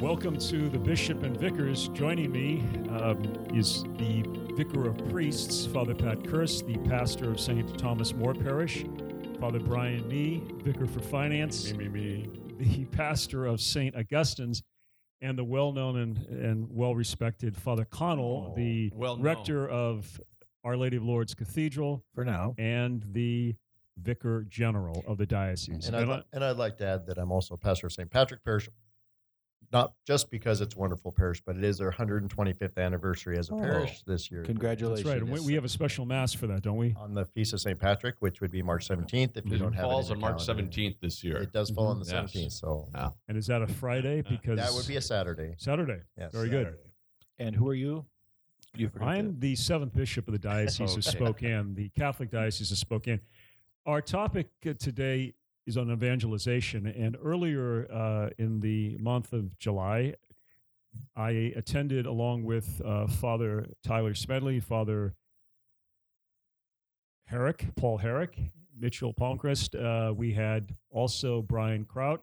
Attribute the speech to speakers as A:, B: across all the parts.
A: Welcome to the Bishop and Vicars. Joining me um, is the Vicar of Priests, Father Pat Kirst, the pastor of St. Thomas More Parish, Father Brian Mee, Vicar for Finance,
B: Me, me, me.
A: the pastor of St. Augustine's, and the well known and, and well respected Father Connall,
B: Oh,
A: the
B: well-known.
A: rector of Our Lady of Lourdes Cathedral,
C: for now.
A: and the Vicar General of the diocese.
D: And I'd,
A: And I-
D: li- and I'd like to add that I'm also pastor of St. Patrick Parish, not just because it's a wonderful parish, but it is their 125th anniversary as a
C: Oh,
D: parish this year.
C: Congratulations.
A: that's right. And we, we have a special mass for that, don't we?
D: On the Feast of St. Patrick, which would be March 17th, if you don't have
B: falls
D: it
B: on March
D: calendar.
B: 17th this year.
D: It does fall on the
B: Mhm. Yes.
D: 17th, so
A: And is that a Friday? Because
D: that would be a Saturday.
A: Saturday.
D: Yes.
A: Very good.
C: And who are you? You
A: I'm the seventh bishop of the Diocese of Spokane, the Catholic Diocese of Spokane. Our topic uh, today is on evangelization. And earlier uh, in the month of July, I attended along with uh, Father Tyler Smedley, Father Herrick, Paul Herrick, Mitchell Palmcrest. Uh, we had also Brian Kraut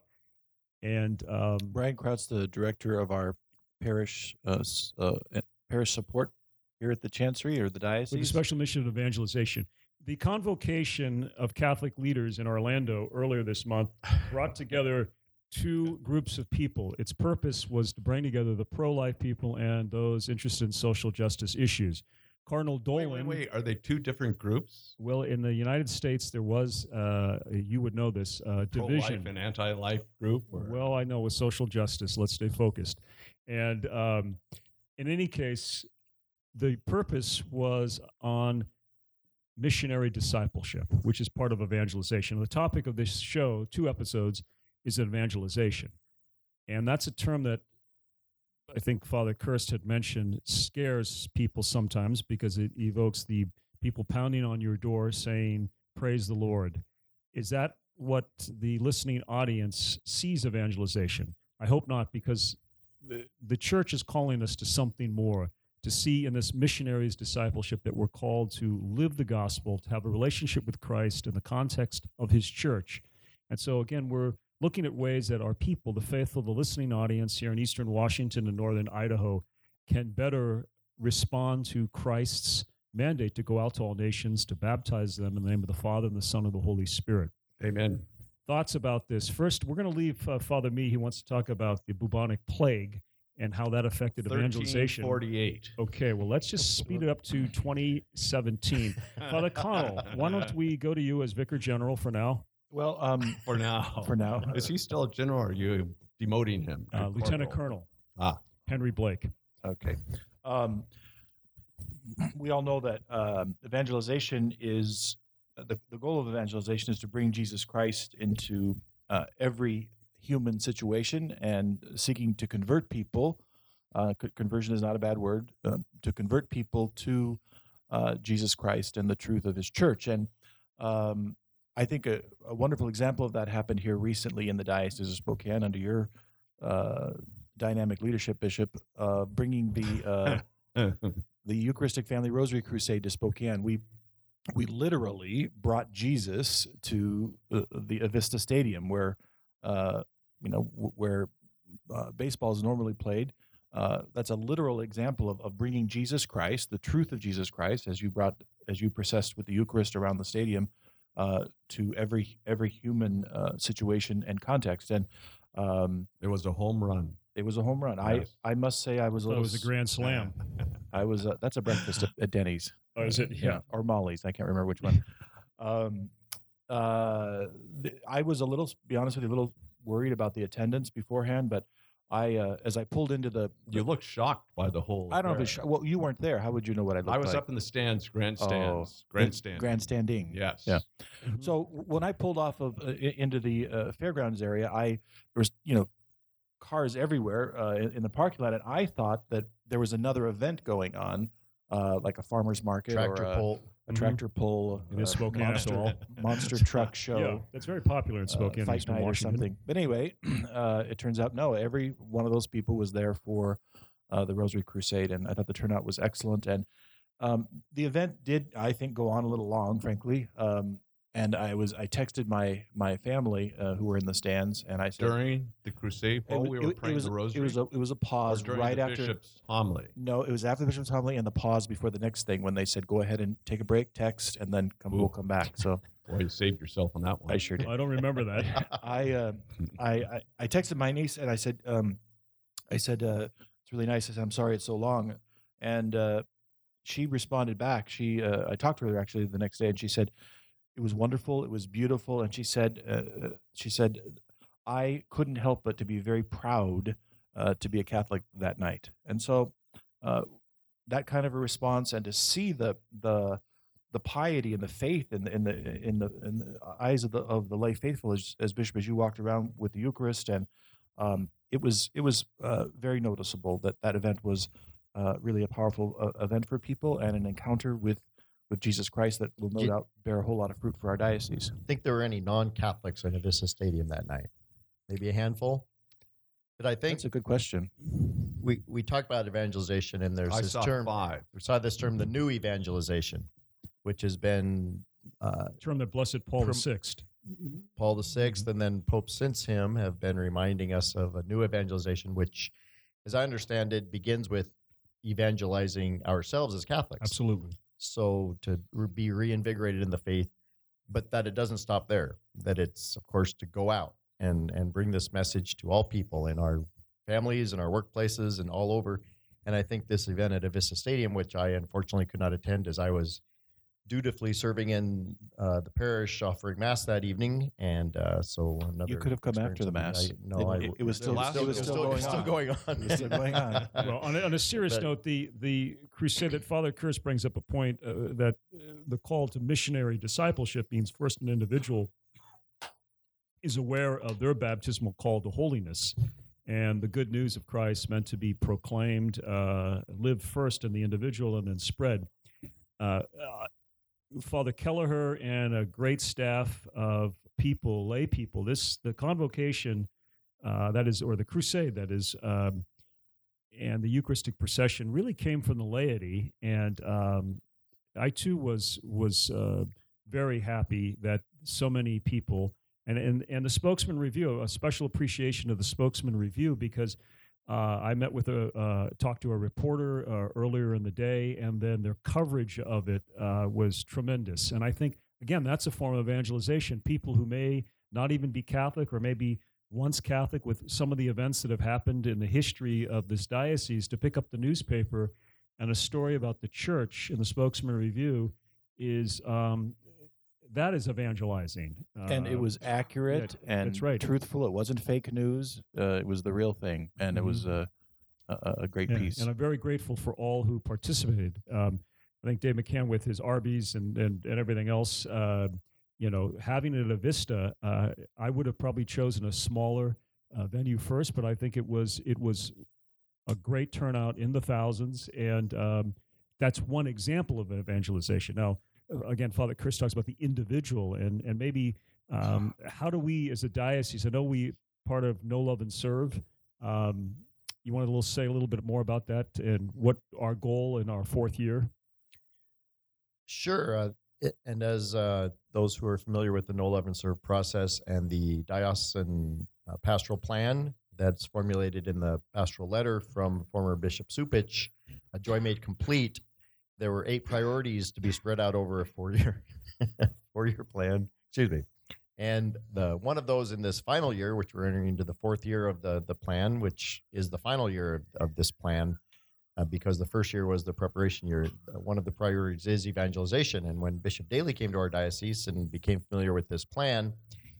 A: and um,
C: Brian Kraut's the director of our parish uh, uh, uh, parish support here at the Chancery or the
A: with the special mission of evangelization. The convocation of Catholic leaders in Orlando earlier this month brought together two groups of people. Its purpose was to bring together the pro life people and those interested in social justice issues. Cardinal
B: Wait,
A: Dolan.
B: wait, wait. Are they two different groups?
A: Well, in the United States, there was, uh, you would know this, uh, division.
B: Pro-life and anti-life group? Or?
A: Well, I know with social justice, let's stay focused. And um, in any case, the purpose was on missionary discipleship, which is part of evangelization. The topic of this show, two episodes, is evangelization. And that's a term that I think Father Kirst had mentioned scares people sometimes because it evokes the people pounding on your door saying, Praise the Lord. Is that what the listening audience sees evangelization? I hope not, because the, the church is calling us to something more, to see in this missionaries' discipleship that we're called to live the gospel, to have a relationship with Christ in the context of his church. And so, again, we're looking at ways that our people, the faithful, the listening audience here in eastern Washington and northern Idaho, can better respond to Christ's mandate to go out to all nations, to baptize them in the name of the Father and the Son and the Holy Spirit
B: Amen.
A: thoughts about this. First, we're going to leave uh, Father Mee. He wants to talk about the bubonic plague and how that affected evangelization.
B: 48.
A: Okay, well, let's just speed it up to 2017. Father Connall, why don't we go to you as Vicar General for now?
C: well, um,
B: For now.
C: for now.
B: Is he still a general or are you demoting him?
A: Uh, Lieutenant
B: corporal?
A: Colonel
B: Ah.
A: Henry Blake.
C: Okay. Um, we all know that um, evangelization is uh, the, the goal of evangelization is to bring Jesus Christ into uh, every human situation and seeking to convert people. Uh, conversion is not a bad word. Uh, to convert people to uh, Jesus Christ and the truth of His church. And um, I think a, a wonderful example of that happened here recently in the Diocese of Spokane under your uh, dynamic leadership, Bishop, uh, bringing the uh, the Eucharistic Family Rosary Crusade to Spokane. We we literally brought Jesus to the Avista Stadium, where uh, you know w- where uh, baseball is normally played. Uh, that's a literal example of, of bringing Jesus Christ, the truth of Jesus Christ, as you brought as you processed with the Eucharist around the stadium, uh, to every every human uh, situation and context. And um,
B: It was a home run.
C: it was a home run.
B: Yes.
C: I I must say I was a
A: That
C: little.
A: was a
C: s-
A: grand slam.
C: I was. Uh, that's a breakfast at, at Denny's.
A: Oh, is it? Yeah.
C: or Molly's. I can't remember which one. Um, uh, th- I was a little, be honest with you, a little worried about the attendance beforehand. But I, uh, as I pulled into the,
B: You looked shocked by the whole.
C: I don't know if it's, well, you weren't there. How would you know what I looked like?
B: I was
C: like?
B: up in the stands, grandstands.
C: Oh,
B: grandstand.
C: grandstanding.
B: Yes.
C: Yeah.
A: Mhm.
C: So when I pulled off of uh, into the uh, fairgrounds area, I there was you know cars everywhere uh, in, in the parking lot, and I thought that there was another event going on, uh, like a farmers market
D: Tractor
C: or a,
D: pull.
C: A tractor pull,
A: It is
C: uh,
A: Spokane after
C: monster,
A: all.
C: monster truck show.
A: Yeah, that's very popular in
C: uh,
A: Spokane,
C: fight
A: Eastern
C: night or
A: Washington.
C: something. But anyway, uh, it turns out no, every one of those people was there for uh, the Rosary Crusade, and I thought the turnout was excellent. And um, the event did, I think, go on a little long, frankly. Um, and I was I texted my my family uh, who were in the stands, and I said
B: During the crusade,
C: it
B: while we
C: it
B: were
C: was- it
B: praying
C: was,
B: the rosary,
C: It was a it was a
B: or
C: pause
B: during
C: right
B: the
C: after.
B: bishop's homily.
C: No, it was after the bishop's homily and the pause before the next thing when they said, "Go ahead and take a break, text, and then come, we'll come back." So
B: Boy, you saved yourself on that one.
C: I sure did.
A: I don't remember that.
C: I, uh, I, I I texted my niece and I said, um, I said uh, it's really nice. I said I'm sorry it's so long, and uh, she responded back. She uh, I talked to her actually the next day, and she said it was wonderful, it was beautiful, and she said uh, she said I couldn't help but to be very proud uh, to be a Catholic that night, and so uh, that kind of a response and to see the the the piety and the faith in the in the in the, in the eyes of the of the lay faithful as, as bishop as you walked around with the Eucharist and um, it was it was uh, very noticeable that that event was uh, really a powerful uh, event for people and an encounter with with Jesus Christ that will no
D: Did-
C: doubt bear a whole lot of fruit for our diocese.
D: I think there were any non-Catholics in Avista Stadium that night? Maybe a handful. But I think
C: That's a good question.
D: we we talked about evangelization, and there's
B: I
D: this
B: saw
D: term.
B: five.
D: We saw this term, the new evangelization, which has been uh,
A: Term that Blessed Paul
D: Prom-
A: VI.
D: Paul the Sixth, and then popes since him have been reminding us of a new evangelization, which, as I understand it, begins with evangelizing ourselves as Catholics.
A: Absolutely.
D: So to be reinvigorated in the faith, but that it doesn't stop there. That it's, of course, to go out and and bring this message to all people in our families and our workplaces and all over. And I think this event at Avista Stadium, which I unfortunately could not attend, as I was dutifully serving in uh, the parish offering mass that evening, and uh, so another.
C: You could have come after the mass.
D: I, no,
C: It-
D: I,
C: it- it was
B: the
C: still it was still, going
D: still
C: on.
D: going on.
C: It was still going on.
A: well, on a, on a serious
D: But-
A: note, the the crusade that Father Kirst brings up a point uh, that uh, the call to missionary discipleship means first an individual is aware of their baptismal call to holiness, and the good news of Christ meant to be proclaimed, uh, lived first in the individual, and then spread. Uh, uh, Father Kelleher and a great staff of people, lay people. This the convocation uh, that is, or the crusade that is. Um, and the Eucharistic procession really came from the laity. And um, I too was was uh, very happy that so many people and, and and the Spokesman-Review a special appreciation of the Spokesman-Review because uh, I met with a uh, talked to a reporter uh, earlier in the day, and then their coverage of it uh, was tremendous. And I think again that's a form of evangelization. People who may not even be Catholic or maybe once Catholic with some of the events that have happened in the history of this diocese to pick up the newspaper and a story about the church in the Spokesman-Review is um, that is evangelizing.
C: and it
A: Uh,
C: was accurate
A: yeah,
C: and
A: right.
C: truthful. It wasn't fake news. Uh, it was the real thing, and it was uh, a, a great
A: Yeah,
C: piece.
A: And I'm very grateful for all who participated. Um, I think Dave McCann with his Arby's and and, and everything else. Uh, you know, having it at Avista, uh, I would have probably chosen a smaller uh, venue first, but I think it was it was a great turnout in the thousands, and um, that's one example of evangelization. Now, again, Father Chris talks about the individual, and and maybe um, how do we as a diocese? I know we part of Know Love and Serve. Um, you want to say a little bit more about that and what our goal in our fourth year?
D: Sure. Uh, it, and as uh, those who are familiar with the Know Love and Serve process and the diocesan uh, pastoral plan that's formulated in the pastoral letter from former Bishop Cupich, a Joy Made Complete, there were eight priorities to be spread out over a four-year four-year plan. Excuse me. And the one of those in this final year, which we're entering into the fourth year of the the plan, which is the final year of, of this plan, uh, because the first year was the preparation year. Uh, one of the priorities is evangelization. And when Bishop Daly came to our diocese and became familiar with this plan,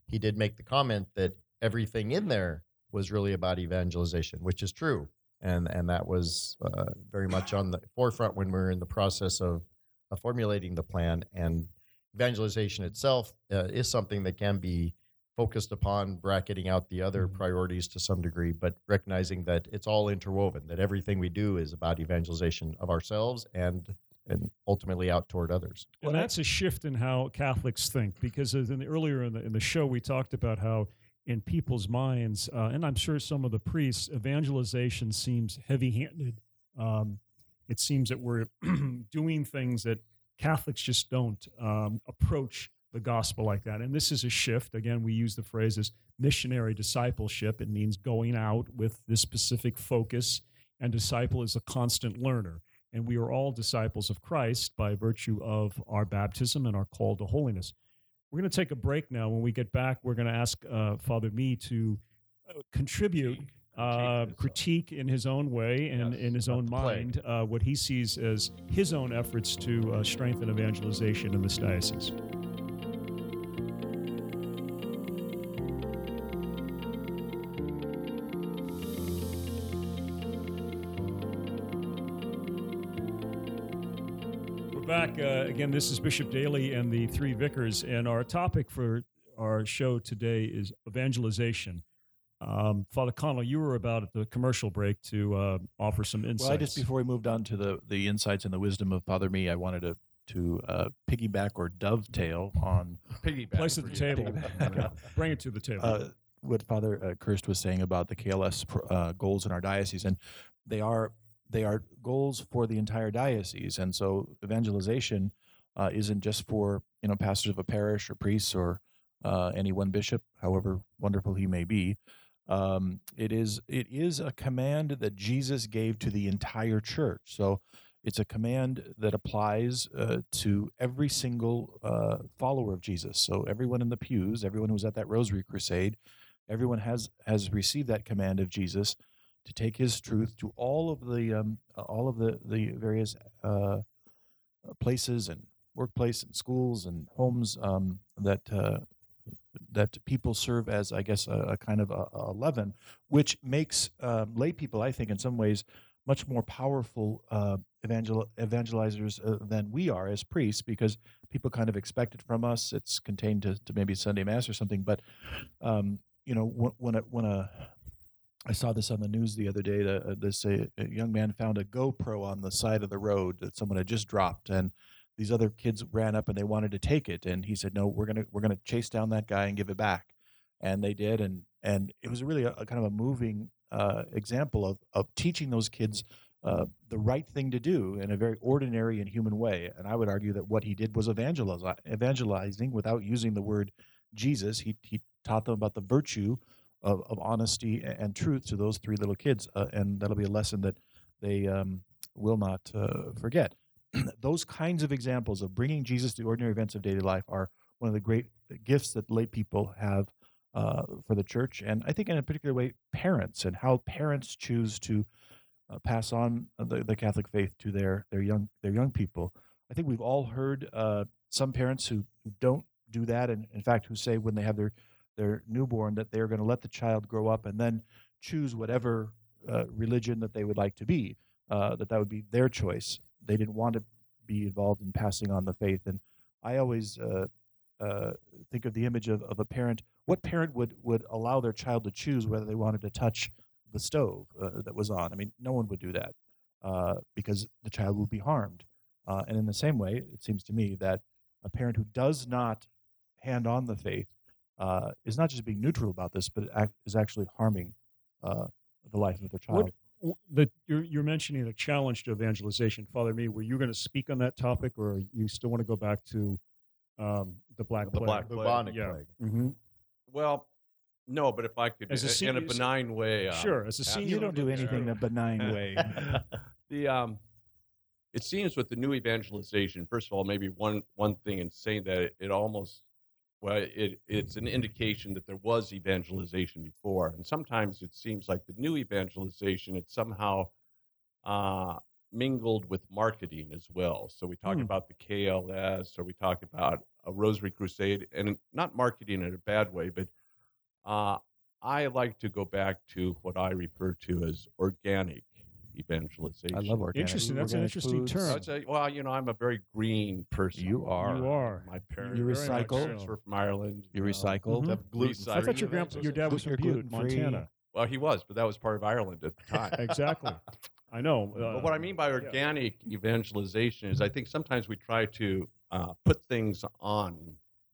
D: he did make the comment that everything in there was really about evangelization, which is true. And, and that was uh, very much on the forefront when we were in the process of, of formulating the plan. And evangelization itself uh, is something that can be focused upon bracketing out the other
A: Mhm.
D: priorities to some degree, but recognizing that it's all interwoven, that everything we do is about evangelization of ourselves and and ultimately out toward others.
A: Well, that's a shift in how Catholics think, because in the, earlier in the, in the show we talked about how in people's minds, uh, and I'm sure some of the priests, evangelization seems heavy-handed. Um, it seems that we're doing things that Catholics just don't um, approach the gospel like that. And this is a shift. Again, we use the phrase as missionary discipleship. It means going out with this specific focus, and disciple is a constant learner. And we are all disciples of Christ by virtue of our baptism and our call to holiness. We're going to take a break now. When we get back, we're going to ask uh, Father Mee to uh, contribute uh, critique in his own way and
B: Yes,
A: in his own
D: not to play.
A: mind uh, what he sees as his own efforts to uh, strengthen evangelization in this diocese. Back uh, again. This is Bishop Daly and the three vicars, and our topic for our show today is evangelization. Um, Father Connall, you were about at the commercial break to uh, offer some insights.
C: Well, I just before we moved on to the the insights and the wisdom of Father Mee, I wanted to to uh, piggyback or dovetail on
B: Piggyback.
A: place at the table. Bring it to the table.
C: uh, what Father uh, Kirst was saying about the KLS uh, goals in our diocese, and they are they are goals for the entire diocese, and so evangelization uh, isn't just for you know pastors of a parish or priests or uh, any one bishop, however wonderful he may be. Um, it is it is a command that Jesus gave to the entire church. So it's a command that applies uh, to every single uh, follower of Jesus. So everyone in the pews, everyone who was at that Rosary Crusade, everyone has has received that command of Jesus to take His truth to all of the um, all of the the various uh, places and workplace and schools and homes um, that uh, that people serve as, I guess, a, a kind of a, a leaven, which makes um, lay people, I think, in some ways, much more powerful uh, evangel- evangelizers uh, than we are as priests, because people kind of expect it from us. It's contained to, to maybe Sunday mass or something, but um, you know, when, when a when a I saw this on the news the other day. That uh, this a, a young man found a GoPro on the side of the road that someone had just dropped, and these other kids ran up and they wanted to take it, and he said, "No, we're gonna we're gonna chase down that guy and give it back," and they did, and and it was really a, a kind of a moving uh, example of of teaching those kids uh, the right thing to do in a very ordinary and human way. And I would argue that what he did was evangelizing without using the word Jesus. He he taught them about the virtue of, of honesty and truth to those three little kids, uh, and that'll be a lesson that they um, will not uh, forget. those kinds of examples of bringing Jesus to ordinary events of daily life are one of the great gifts that lay people have uh, for the church, and I think in a particular way, parents and how parents choose to uh, pass on the, the Catholic faith to their their young their young people. I think we've all heard uh, some parents who don't do that, and in fact, who say when they have their their newborn that they're going to let the child grow up and then choose whatever uh, religion that they would like to be. Uh, that that would be their choice. They didn't want to be involved in passing on the faith, and I always uh, uh, think of the image of, of a parent. What parent would would allow their child to choose whether they wanted to touch the stove uh, that was on? I mean, no one would do that uh, because the child would be harmed. And in the same way, it seems to me that a parent who does not hand on the faith uh, is not just being neutral about this, but act, is actually harming uh, the life of their child.
A: What- The, you're, you're mentioning a challenge to evangelization. Father Mee, were you going to speak on that topic, or you still want to go back to um, the Black
B: The
A: Plague?
B: Black Plague.
D: Bubonic
A: Yeah.
D: plague.
A: hmm
B: Well, no, but if I could,
A: As a
B: uh, in a benign way. um,
A: Sure, as a
B: ask
A: senior
C: you don't do
A: Sure.
C: anything in a benign way.
B: the um, it seems with the new evangelization. First of all, maybe one one thing in saying that it, it almost well, it it's an indication that there was evangelization before, and sometimes it seems like the new evangelization it somehow uh, mingled with marketing as well. So we talk
A: Hmm.
B: about the KLS, or we talk about a Rosary Crusade, and not marketing in a bad way, but uh, I like to go back to what I refer to as organic evangelization.
C: I love organic.
A: Interesting. That's an interesting
C: foods.
A: term.
B: I'd say, well, you know, I'm a very green person.
C: You are.
A: You are.
B: My parents,
C: You recycle.
B: parents were from Ireland.
C: You
B: know.
C: recycle.
A: Mhm.
D: Have gluten.
B: Recycle.
A: I thought your grandpa, your dad was from Butte. Montana.
B: Well, he was, but that was part of Ireland at the time.
A: Exactly. I know.
B: but what I
A: uh,
B: mean by
A: yeah.
B: organic evangelization is I think sometimes we try to uh, put things on,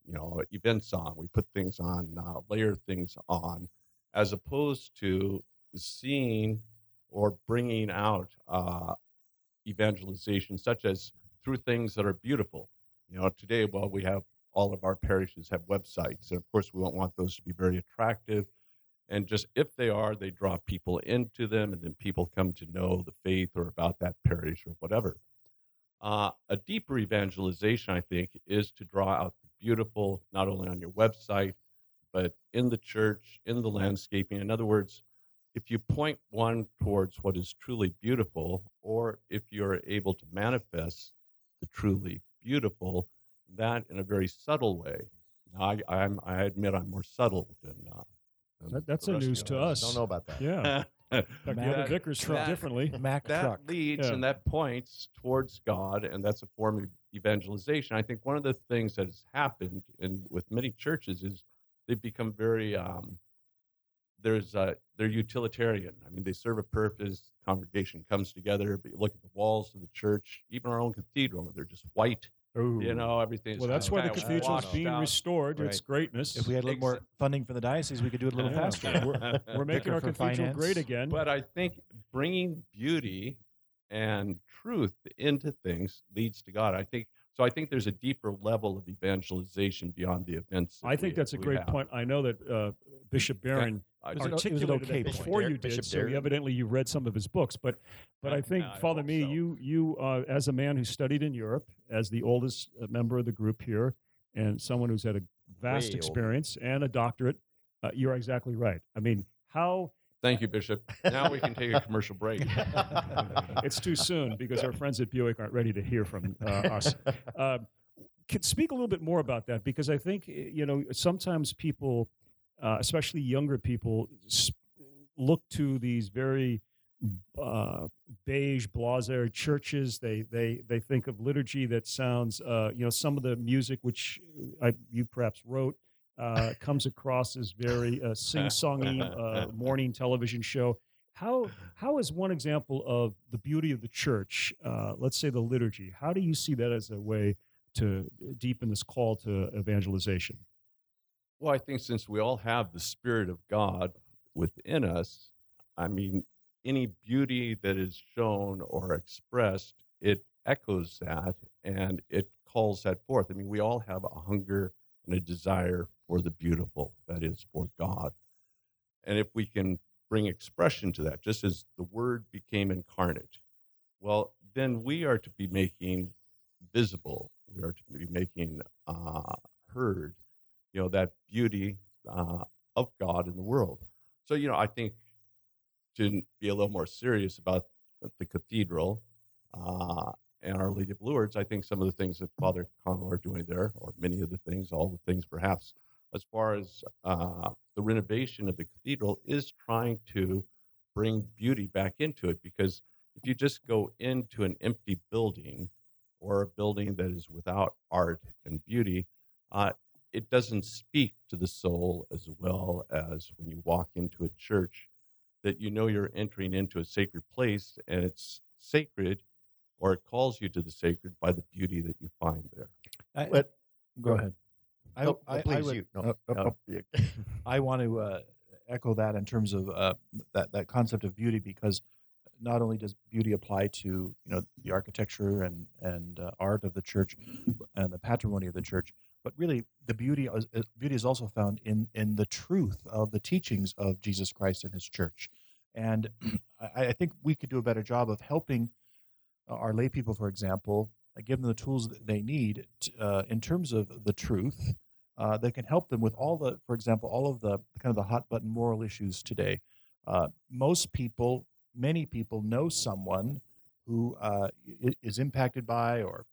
B: you know, events on. We put things on, uh, layer things on, as opposed to seeing or bringing out uh, evangelization, such as through things that are beautiful. You know, today, well, we have all of our parishes have websites, and of course, we don't want those to be very attractive. And just if they are, they draw people into them, and then people come to know the faith or about that parish or whatever. Uh, a deeper evangelization, I think, is to draw out the beautiful, not only on your website, but in the church, in the landscaping. In other words, if you point one towards what is truly beautiful, or if you're able to manifest the truly beautiful, that in a very subtle way. Now, I, I'm, I admit I'm more subtle than. Uh, than
A: That, that's
B: the
A: a
B: rest
A: news
B: you
A: to
B: guys.
A: us.
D: Don't know about that.
A: Yeah. In fact, the other
B: That-
A: vicars feel
B: that-
A: differently.
C: Mac
B: that
C: truck.
B: leads
A: Yeah.
B: and that points towards God, and that's a form of evangelization. I think one of the things that has happened in with many churches is they've become very um, there's uh, they're utilitarian. I mean, they serve a purpose. Congregation comes together. But you look at the walls of the church, even our own cathedral, they're just white. Ooh. You know, everything.
A: Well, that's why the cathedral is being
B: out.
A: restored to its greatness.
C: If we had a little more funding for the diocese, we could do it a little
A: Yeah.
C: faster.
A: We're, we're making
C: Vicar
A: our
C: for
A: cathedral
C: finance.
A: great again.
B: But I think bringing beauty and truth into things leads to God. I think so. I think there's a deeper level of evangelization beyond the events. that
A: I think
B: we-
A: that's a great
B: have.
A: point. I know that uh, Bishop Barron
B: I
C: Was it- it was an
A: articulated
C: okay
A: it
C: point.
A: before you
D: Bishop
A: did,
D: Bishop
A: so
D: Darren.
A: evidently you read some of his books. But but I
B: Uh,
A: think
B: I
A: Father
B: hope
A: Mee,
B: so.
A: you you uh, as a man who studied in Europe, as the oldest uh, member of the group here, and someone who's had a vast
D: Way old.
A: experience and a doctorate, uh, you're exactly right. I mean, how
B: Thank you, Bishop. Now we can take a commercial break.
A: it's too soon because our friends at Buick aren't ready to hear from uh, us. Uh, could speak a little bit more about that because I think you know sometimes people, uh, especially younger people, look to these very uh, beige, blasé churches. They they they think of liturgy that sounds, uh, you know, some of the music which I, you perhaps wrote. Uh, comes across as very uh, sing-songy uh, morning television show. How how is one example of the beauty of the church? Uh, let's say the liturgy. How do you see that as a way to deepen this call to evangelization?
B: Well, I think since we all have the Spirit of God within us, I mean, any beauty that is shown or expressed, it echoes that and it calls that forth. I mean, we all have a hunger and a desire for the beautiful, that is, for God. And if we can bring expression to that, just as the Word became incarnate, well, then we are to be making visible, we are to be making uh, heard you know that beauty uh, of God in the world. So you know, I think to be a little more serious about the cathedral uh, and Our Lady of Lourdes, I think some of the things that Father Connall are doing there, or many of the things, all the things perhaps, as far as uh, the renovation of the cathedral, is trying to bring beauty back into it. Because if you just go into an empty building or a building that is without art and beauty, uh, it doesn't speak to the soul as well as when you walk into a church that you know you're entering into a sacred place and it's sacred or it calls you to the sacred by the beauty that you find there.
C: I-
D: But-
C: go ahead. I,
D: Oh,
C: I,
D: please,
C: I would,
D: you. No,
C: oh, oh,
D: no.
C: I want to uh, echo that in terms of uh, that that concept of beauty because not only does beauty apply to you know the architecture and and uh, art of the church and the patrimony of the church, but really the beauty is, uh, beauty is also found in in the truth of the teachings of Jesus Christ and His church, and I, I think we could do a better job of helping our lay people, for example, uh, give them the tools that they need t uh, in terms of the truth uh, that can help them with all the, for example, all of the kind of the hot button moral issues today. Uh, most people, many people know someone who uh, is impacted by or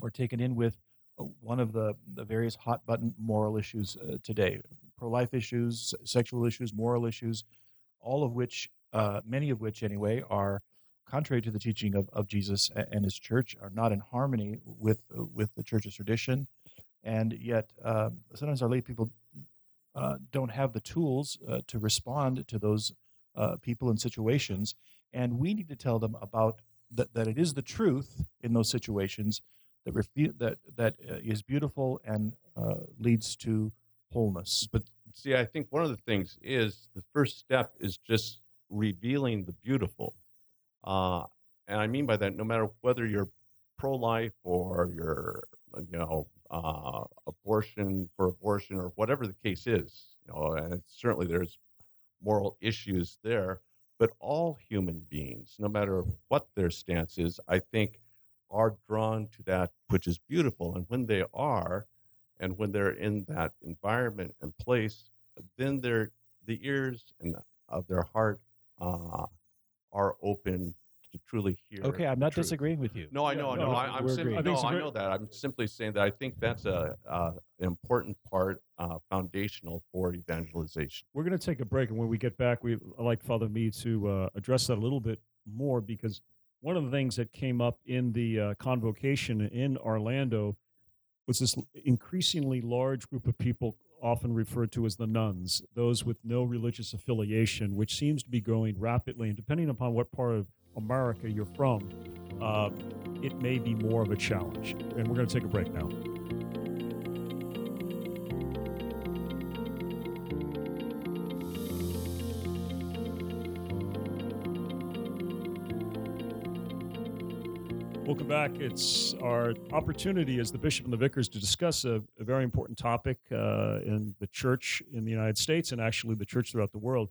C: or taken in with uh, one of the, the various hot button moral issues uh, today. Pro life issues, sexual issues, moral issues, all of which, uh, many of which anyway, are contrary to the teaching of, of Jesus and his church, are not in harmony with, uh, with the church's tradition. And yet um, sometimes our lay people uh, don't have the tools uh, to respond to those uh, people and situations and we need to tell them about that, that it is the truth in those situations that refe- that that uh, is beautiful and uh, leads to wholeness
B: But see, I think one of the things is the first step is just revealing the beautiful. Uh, and I mean by that, no matter whether you're pro life or you're, you know, uh, abortion for abortion or whatever the case is. You know, and certainly there's moral issues there, but all human beings, no matter what their stance is, I think are drawn to that which is beautiful. And when they are, and when they're in that environment and place, then their the ears and of their heart uh, are open to truly hear.
C: Okay, I'm not
B: truth.
C: disagreeing with you.
B: No, I know,
A: no,
B: no,
A: no,
B: I, I'm
C: we're
B: simply,
C: agreeing.
A: I think
B: no,
A: it's a
B: I
A: great-
B: know that. I'm simply saying that I think that's a, uh, an important part, uh, foundational for evangelization.
A: We're going to take a break, and when we get back, we I'd like Father Mee to uh, address that a little bit more because one of the things that came up in the uh, convocation in Orlando was this increasingly large group of people, often referred to as the nones, those with no religious affiliation, which seems to be growing rapidly. And depending upon what part of America you're from, uh, it may be more of a challenge. And we're going to take a break now. Welcome back. It's our opportunity as the bishop and the vicars to discuss a, a very important topic uh, in the church in the United States and actually the church throughout the world.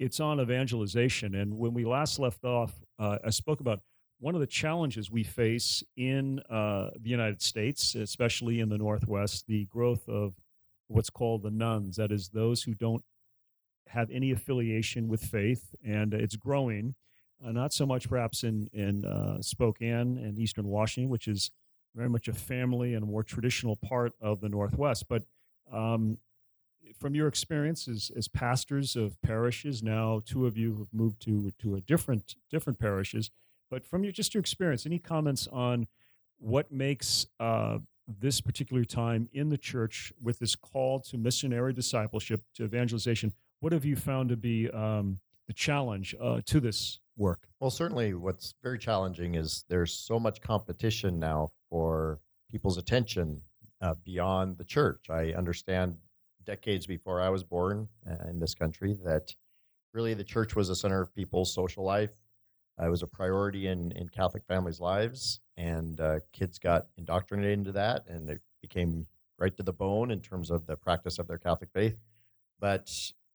A: It's on evangelization. And when we last left off, uh, I spoke about one of the challenges we face in uh, the United States, especially in the Northwest, the growth of what's called the nones. That is, those who don't have any affiliation with faith, and it's growing uh, not so much perhaps in in uh, Spokane and Eastern Washington, which is very much a family and more traditional part of the Northwest. But um, from your experience as, as pastors of parishes, now two of you have moved to to a different different parishes. But from your just your experience, any comments on what makes uh, this particular time in the church with this call to missionary discipleship to evangelization? What have you found to be um, the challenge uh, to this work?
D: Well, certainly what's very challenging is there's so much competition now for people's attention uh, beyond the church. I understand decades before I was born uh, in this country that really the church was a center of people's social life. Uh, it was a priority in, in Catholic families' lives, and uh, kids got indoctrinated into that, and it became right to the bone in terms of the practice of their Catholic faith. But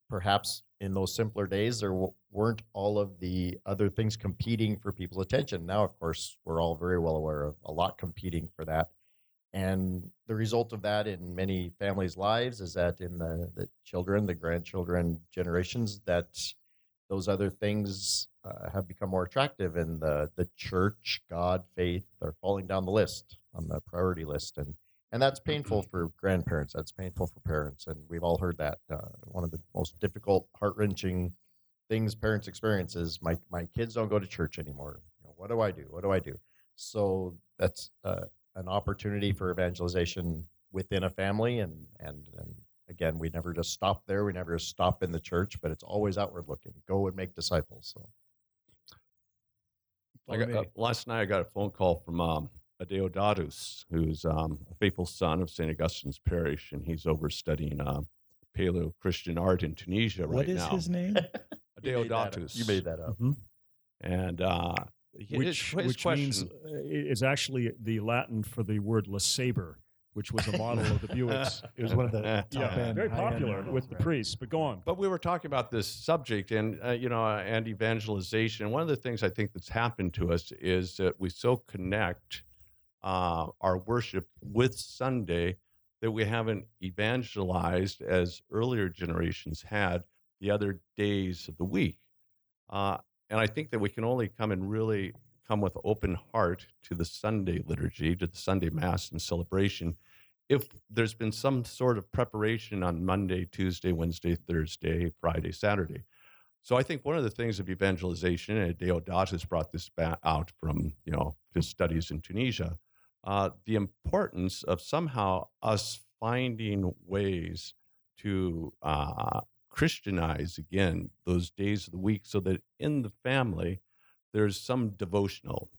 D: perhaps in those simpler days, there w- weren't all of the other things competing for people's attention. Now, of course, we're all very well aware of a lot competing for that. And the result of that in many families' lives is that in the, the children, the grandchildren generations, that those other things uh, have become more attractive, and the the church, God, faith are falling down the list on the priority list, and and that's painful for grandparents. That's painful for parents, and we've all heard that. Uh, one of the most difficult, heart wrenching things parents experience is my my kids don't go to church anymore. You know, what do I do? What do I do? So that's uh, an opportunity for evangelization within a family, and and and again, we never just stop there. We never just stop in the church, but it's always outward looking. Go and make disciples. So
B: I got, uh, last night I got a phone call from um, Adeodatus, who's um, a faithful son of St. Augustine's Parish, and he's over studying uh, Paleo Christian art in Tunisia
C: What
B: right
C: is
B: now.
C: his name?
D: You made that up.
B: Adeodatus.
D: You made that up.
B: And uh, his,
A: which
B: his
A: which means uh, is actually the Latin for the word "LeSabre," which was a model of the Buicks.
C: It was one of the top
A: yeah,
C: end,
A: very
C: high-end
A: popular
C: models,
A: with the
C: right.
A: priests. But go on.
B: But we were talking about this subject and, uh, you know, and evangelization. One of the things I think that's happened to us is that we so connect uh, our worship with Sunday that we haven't evangelized as earlier generations had the other days of the week. Uh, and I think that we can only come and really come with open heart to the Sunday liturgy, to the Sunday Mass and celebration, if there's been some sort of preparation on Monday, Tuesday, Wednesday, Thursday, Friday, Saturday. So I think one of the things of evangelization, and Deodatus brought this out from you know his studies in Tunisia, uh, the importance of somehow us finding ways to uh, Christianize again those days of the week, so that in the family there's some devotional,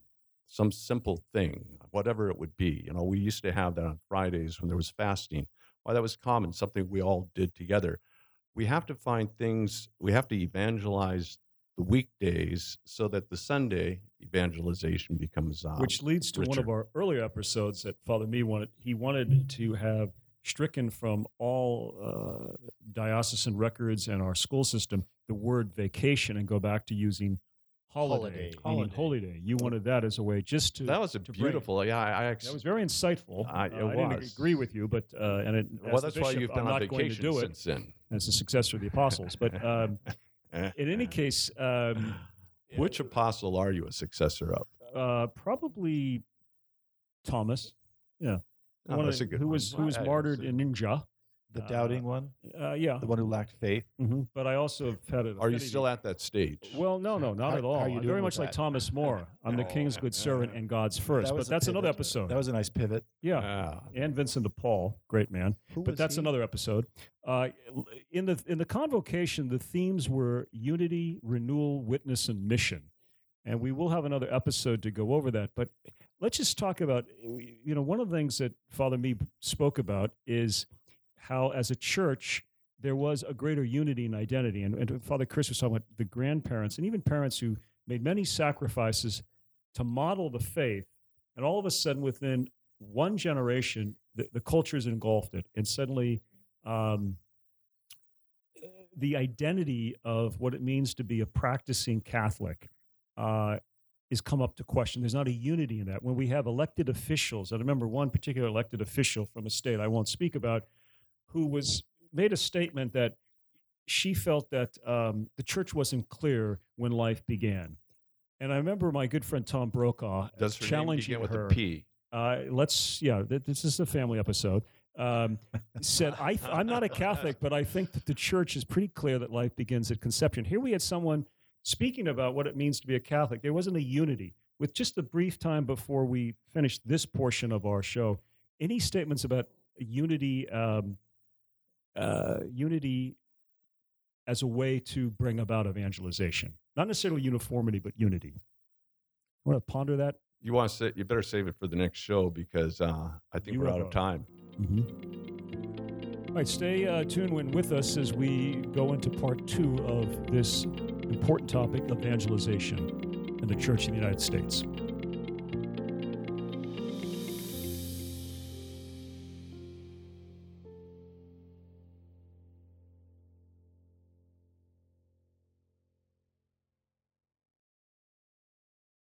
B: some simple thing, whatever it would be. You know, we used to have that on Fridays when there was fasting. Why that was common, something we all did together. We have to find things, we have to evangelize the weekdays so that the Sunday evangelization becomes uh,
A: which leads to one of our earlier episodes that Father Mee wanted. He wanted to have stricken from all uh, diocesan records and our school system the word vacation and go back to using holiday,
D: Holiday.
A: meaning holy day. You wanted that as a way just to.
B: that was a
A: to bring-
B: beautiful. Yeah, I, I
A: that was very insightful.
B: I- it
A: Uh, I didn't agree with you, but uh, and it,
B: well,
A: as the
B: that's why you've been
A: I'm
B: on
A: not going to
B: vacation
A: do it
B: since then.
A: as a successor of the apostles. But um, in any case, um,
B: which apostle are you a successor of?
A: uh, probably Thomas. Yeah,
B: Oh,
A: One of
B: that's
A: the-
B: a good
A: who
B: one.
A: was who was
B: I- I
A: martyred in India.
C: The
A: Uh,
C: doubting one,
A: Uh, yeah,
C: the one who lacked faith.
A: hmm but I also have had it.
B: Are you still at that stage?
A: Well, no, no, not
C: How-
A: at all.
C: how are you doing
A: very
C: with
A: much like? Thomas More. I'm the
B: Oh,
A: king's good servant and God's first.
C: That
A: But
C: was a
A: that's another episode.
C: That was a nice pivot.
A: yeah,
B: Ah,
A: and Vincent de Paul, great man.
C: Who
A: but that's
C: he?
A: another episode. Uh, in the in the convocation, the themes were unity, renewal, witness, and mission. And we will have another episode to go over that. But let's just talk about you know one of the things that Father Mee spoke about is how as a church there was a greater unity and identity. And, and Father Chris was talking about the grandparents and even parents who made many sacrifices to model the faith. And all of a sudden, within one generation, the, the culture's engulfed it. And suddenly, um, the identity of what it means to be a practicing Catholic uh, is come up to question. There's not a unity in that. When we have elected officials, I remember one particular elected official from a state I won't speak about, who was made a statement that she felt that um, the church wasn't clear when life began. And I remember my good friend Tom Brokaw
B: does her
A: challenging
B: with
A: her.
B: a P?
A: Uh, let's, yeah, th- this is a family episode. Um, said, I th- I'm not a Catholic, but I think that the church is pretty clear that life begins at conception. Here we had someone speaking about what it means to be a Catholic. There wasn't a unity. With just a brief time before we finished this portion of our show, any statements about unity, um, uh, unity as a way to bring about evangelization? Not necessarily uniformity, but unity. Want to ponder that?
B: You want to say? You better save it for the next show because uh, I think
A: You
B: we're out of time.
A: All right, stay uh, tuned and with us as we go into part two of this important topic, evangelization in the Church in the United States.